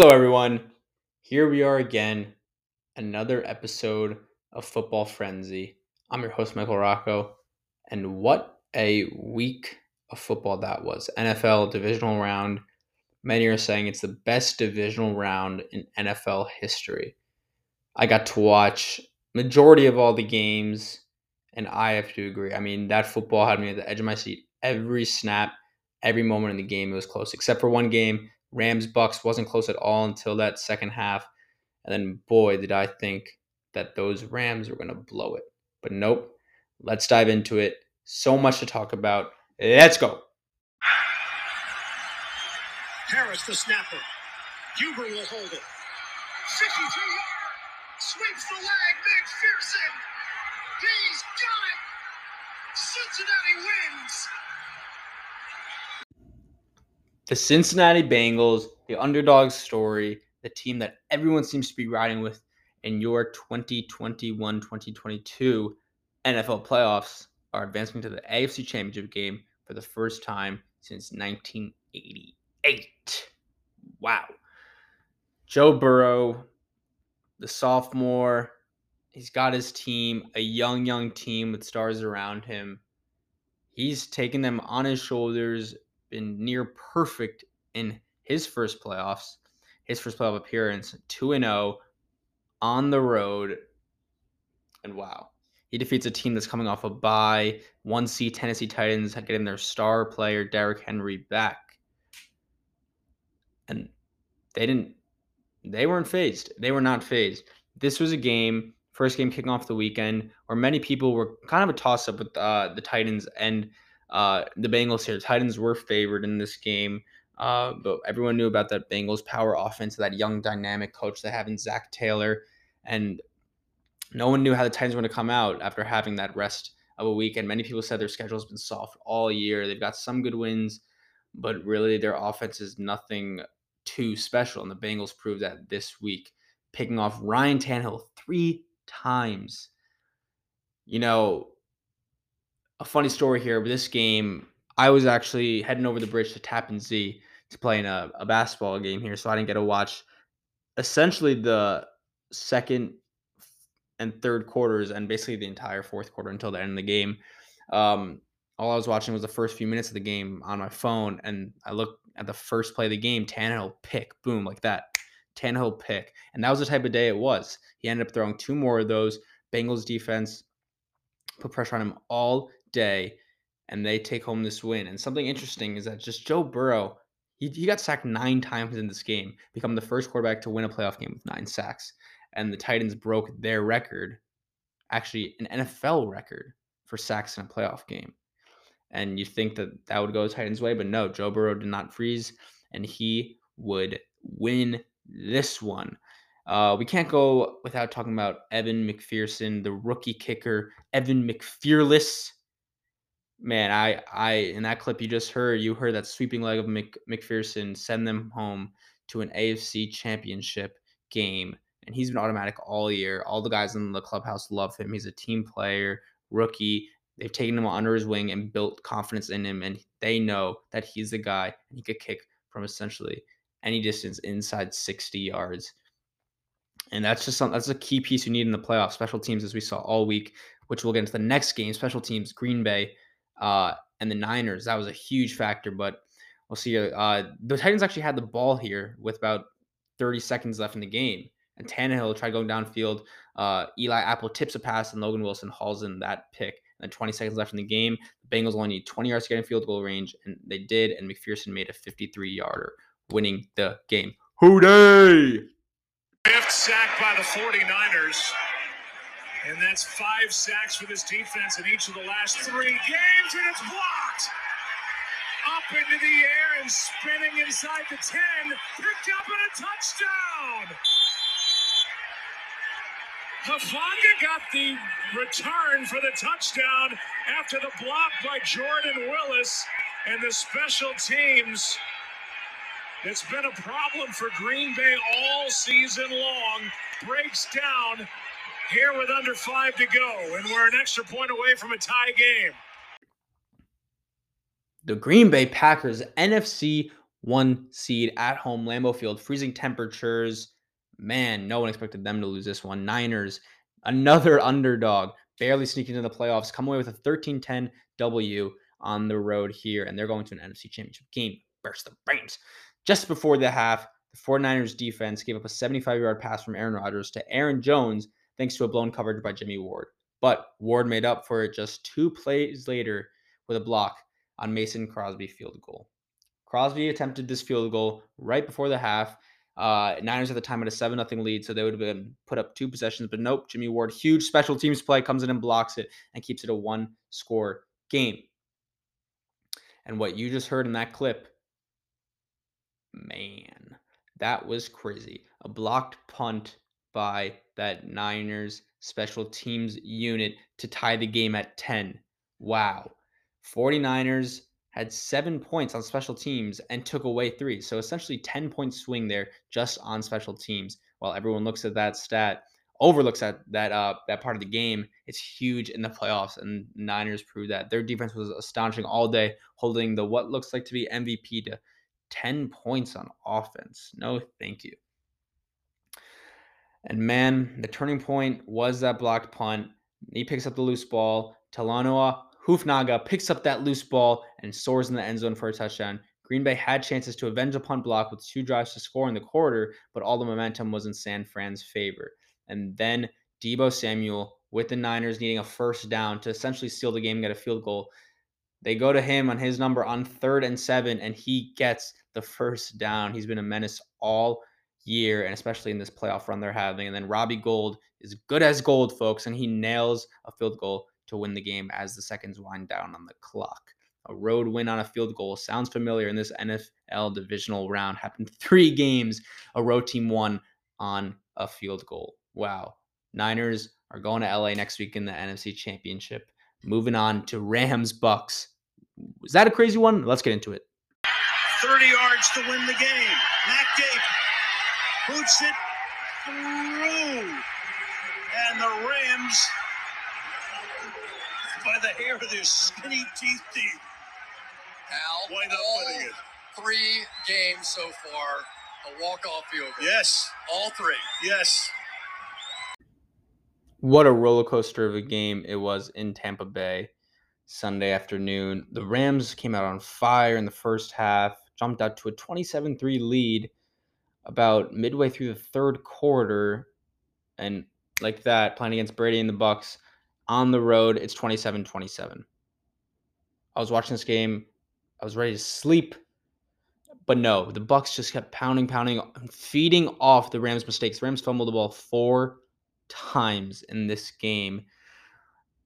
Hello, everyone. Here we are again, another episode of Football Frenzy. I'm your host, Michael Rocco, and what a week of football that was. NFL divisional round. Many are saying it's the best divisional round in NFL history. I got to watch majority of all the games, and I have to agree. I mean, that football had me at the edge of my seat every snap, every moment in the game. It was close, except for one game Rams Bucks wasn't close at all until that second half. And then, boy, did I think that those Rams were going to blow it. But nope. Let's dive into it. So much to talk about. Let's go. Harris, the snapper. Huber will hold it. 62 yard. Sweeps the leg. McPherson. He's got it. Cincinnati wins. The Cincinnati Bengals, the underdog story, the team that everyone seems to be riding with in your 2021 2022 NFL playoffs, are advancing to the AFC Championship game for the first time since 1988. Wow. Joe Burrow, the sophomore, he's got his team, a young, young team with stars around him. He's taken them on his shoulders been near perfect in his first playoffs, his first playoff appearance, 2 0 on the road. And wow, he defeats a team that's coming off a bye. 1C Tennessee Titans getting their star player, Derrick Henry, back. And they didn't, they weren't fazed. They were not fazed. This was a game, first game kicking off the weekend, where many people were kind of a toss up with uh, the Titans and uh, the Bengals here. Titans were favored in this game, uh, but everyone knew about that Bengals power offense, that young dynamic coach they have in Zac Taylor, and no one knew how the Titans were going to come out after having that rest of a week. And many people said their schedule has been soft all year. They've got some good wins, but really their offense is nothing too special. And the Bengals proved that this week, picking off Ryan Tannehill three times. You know, a funny story here. But this game, I was actually heading over the bridge to Tappan Zee to play in a, a basketball game here, so I didn't get to watch essentially the second and third quarters and basically the entire fourth quarter until the end of the game. Um, all I was watching was the first few minutes of the game on my phone, and I looked at the first play of the game, Tannehill pick, boom, like that. Tannehill pick. And that was the type of day it was. He ended up throwing two more of those. Bengals defense put pressure on him all day and they take home this win. And something interesting is that just Joe Burrow, he, he got sacked nine times in this game, become the first quarterback to win a playoff game with nine sacks. And the Titans broke their record, actually an NFL record for sacks in a playoff game. And you think that that would go Titans' way, but no, Joe Burrow did not freeze, and he would win this one. Uh, we can't go without talking about Evan McPherson, the rookie kicker, Evan McFearless man, I I in that clip you just heard, you heard that sweeping leg of Mc, McPherson send them home to an AFC championship game. And he's been automatic all year. All the guys in the clubhouse love him. He's a team player, rookie. They've taken him under his wing and built confidence in him. And they know that he's the guy and he could kick from essentially any distance inside 60 yards. And that's just something that's a key piece you need in the playoffs. Special teams, as we saw all week, which we'll get into the next game. Special teams, Green Bay uh, and the Niners. That was a huge factor, but we'll see. Uh, the Titans actually had the ball here with about 30 seconds left in the game, and Tannehill tried going downfield. Uh, Eli Apple tips a pass, and Logan Wilson hauls in that pick. And then 20 seconds left in the game. The Bengals only need 20 yards to get in field goal range, and they did. And McPherson made a 53 yarder, winning the game. Hooday! Fifth sack by the 49ers. And that's five sacks for this defense in each of the last three games, and it's blocked. Up into the air and spinning inside the 10. Picked up and a touchdown. Hufanga got the return for the touchdown after the block by Jordan Willis and the special teams. It's been a problem for Green Bay all season long. Breaks down here with under five to go, and we're an extra point away from a tie game. The Green Bay Packers NFC one seed at home, Lambeau Field, freezing temperatures. Man, no one expected them to lose this one. Niners, another underdog, barely sneaking into the playoffs, come away with a 13 10 W on the road here, and they're going to an NFC championship game. Burst the brains. Just before the half, the 49ers defense gave up a 75 yard pass from Aaron Rodgers to Aaron Jones, thanks to a blown coverage by Jimmy Ward. But Ward made up for it just two plays later with a block on Mason Crosby field goal. Crosby attempted this field goal right before the half. Uh, Niners at the time had a 7 0 lead, so they would have been put up two possessions. But nope, Jimmy Ward, huge special teams play, comes in and blocks it and keeps it a one score game. And what you just heard in that clip, man, that was crazy. A blocked punt by that Niners special teams unit to tie the game at 10. Wow. 49ers had seven points on special teams and took away three. So essentially 10 point swing there just on special teams. While everyone looks at that stat, overlooks that that uh that part of the game, it's huge in the playoffs. And Niners proved that. Their defense was astonishing all day, holding the what looks like to be MVP to 10 points on offense. No, thank you. And man, the turning point was that blocked punt. He picks up the loose ball. Talanoa Hufanga picks up that loose ball and soars in the end zone for a touchdown. Green Bay had chances to avenge a punt block with two drives to score in the quarter, but all the momentum was in San Fran's favor. And then Deebo Samuel, with the Niners needing a first down to essentially steal the game get a field goal, they go to him on his number on third and seven, and he gets the first down. He's been a menace all year, and especially in this playoff run they're having. And then Robbie Gould is good as gold, folks, and he nails a field goal to win the game as the seconds wind down on the clock. A road win on a field goal sounds familiar in this NFL divisional round. Happened three games. A road team won on a field goal. Wow. Niners are going to LA next week in the NFC Championship. Moving on to Rams Bucks. Is that a crazy one? Let's get into it. 30 yards to win the game. Matt boots it through. And the Rams, by the hair of their skinny teeth, teeth Al, wind up all winning it. three games so far, a walk-off field goal. Yes, All three. yes. What a roller coaster of a game it was in Tampa Bay Sunday afternoon. The Rams came out on fire in the first half, jumped out to a 27 3 lead about midway through the third quarter. And like that, playing against Brady and the Bucks on the road, it's 27 27. I was watching this game. I was ready to sleep. But no, the Bucks just kept pounding, pounding, feeding off the Rams' mistakes. The Rams fumbled the ball four times in this game.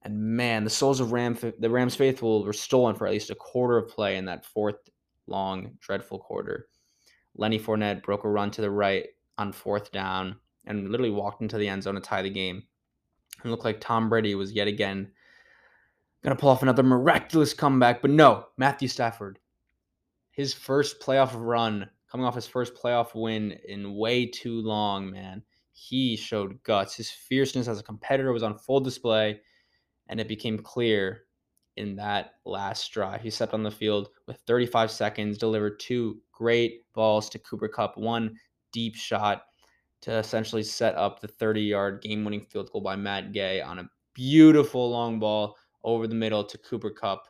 And man, the souls of Ram, the Rams faithful were stolen for at least a quarter of play in that fourth long, dreadful quarter. Lenny Fournette broke a run to the right on fourth down and literally walked into the end zone to tie the game. It looked like Tom Brady was yet again going to pull off another miraculous comeback, but no, Matthew Stafford, his first playoff run, coming off his first playoff win in way too long, man. He showed guts. His fierceness as a competitor was on full display, and it became clear in that last drive. He stepped on the field with 35 seconds, delivered two great balls to Cooper Kupp, one deep shot to essentially set up the 30 yard game winning field goal by Matt Gay on a beautiful long ball over the middle to Cooper Kupp.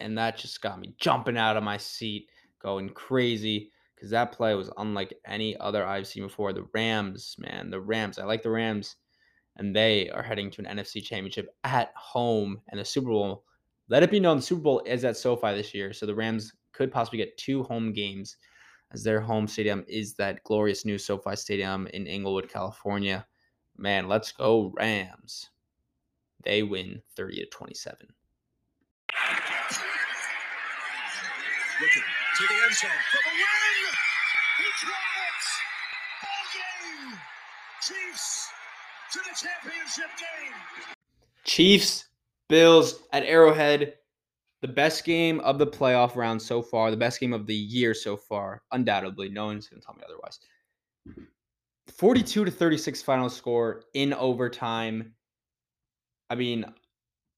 And that just got me jumping out of my seat, going crazy because that play was unlike any other I've seen before. The Rams, man, the Rams. I like the Rams, and they are heading to an NFC championship at home and the Super Bowl. Let it be known the Super Bowl is at SoFi this year, so the Rams could possibly get two home games as their home stadium is that glorious new SoFi Stadium in Inglewood, California. Man, let's go Rams. They win 30 to 27. Looking to the end zone for the win. He drives. Ball game. Chiefs to the championship game. Chiefs, Bills at Arrowhead. The best game of the playoff round so far, the best game of the year so far, undoubtedly. No one's going to tell me otherwise. 42 to 36 final score in overtime. I mean,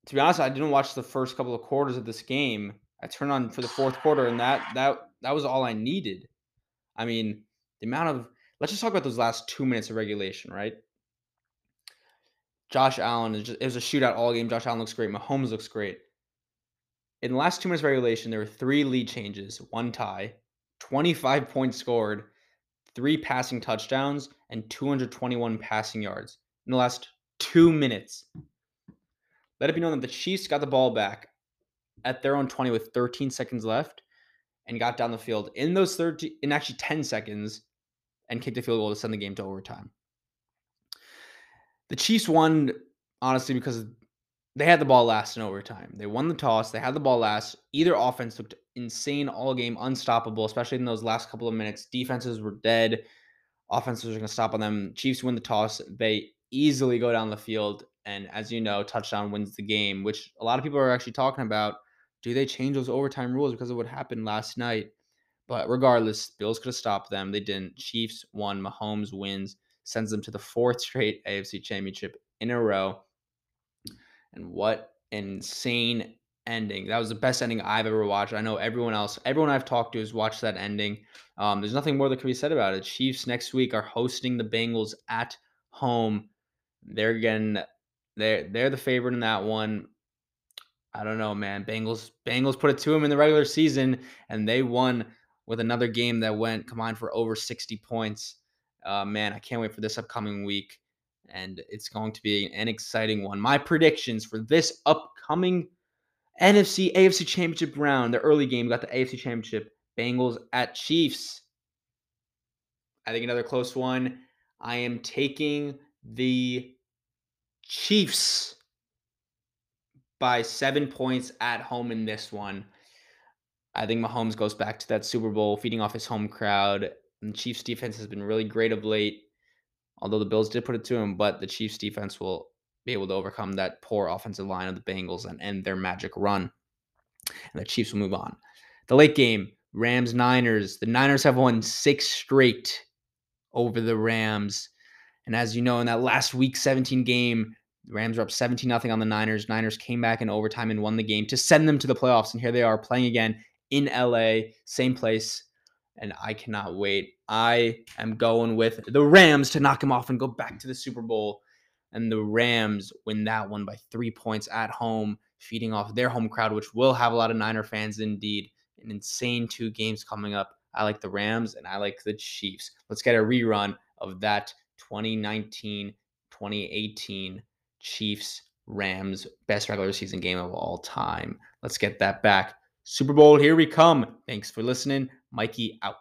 to be honest, I didn't watch the first couple of quarters of this game. I turned on for the fourth quarter, and that that that was all I needed. I mean, the amount of let's just talk about those last two minutes of regulation, right? Josh Allen is just, it was a shootout all game. Josh Allen looks great. Mahomes looks great. In the last two minutes of regulation, there were three lead changes, one tie, 25 points scored, three passing touchdowns, and 221 passing yards in the last two minutes. Let it be known that the Chiefs got the ball back at their own 20 with 13 seconds left and got down the field in those 30 in actually 10 seconds and kicked a field goal to send the game to overtime. The Chiefs won honestly because they had the ball last in overtime. They won the toss. They had the ball last. Either offense looked insane all game, unstoppable, especially in those last couple of minutes. Defenses were dead. Offenses were going to stop on them. Chiefs win the toss. They easily go down the field. And as you know, touchdown wins the game, which a lot of people are actually talking about. Do they change those overtime rules because of what happened last night? But regardless, Bills could have stopped them. They didn't. Chiefs won. Mahomes wins, sends them to the fourth straight AFC championship in a row. And what insane ending. That was the best ending I've ever watched. I know everyone else, everyone I've talked to has watched that ending. Um, there's nothing more that can be said about it. Chiefs next week are hosting the Bengals at home. They're getting they're they're the favorite in that one. I don't know, man. Bengals Bengals put it to them in the regular season, and they won with another game that went combined for over 60 points. Uh, man, I can't wait for this upcoming week, and it's going to be an exciting one. My predictions for this upcoming NFC AFC Championship round, the early game got the AFC Championship. Bengals at Chiefs. I think another close one. I am taking the Chiefs by seven points at home in this one. I think Mahomes goes back to that Super Bowl, feeding off his home crowd. And the Chiefs defense has been really great of late, although the Bills did put it to him, but the Chiefs defense will be able to overcome that poor offensive line of the Bengals and end their magic run. And the Chiefs will move on. The late game, Rams Niners. The Niners have won six straight over the Rams. And as you know, in that last week 17 game, the Rams were up 17 0 on the Niners. Niners came back in overtime and won the game to send them to the playoffs. And here they are playing again in LA, same place. And I cannot wait. I am going with the Rams to knock him off and go back to the Super Bowl. And the Rams win that one by three points at home, feeding off their home crowd, which will have a lot of Niner fans indeed. An insane two games coming up. I like the Rams and I like the Chiefs. Let's get a rerun of that 2019 2018 Chiefs Rams best regular season game of all time. Let's get that back. Super Bowl, here we come. Thanks for listening. Mikey out.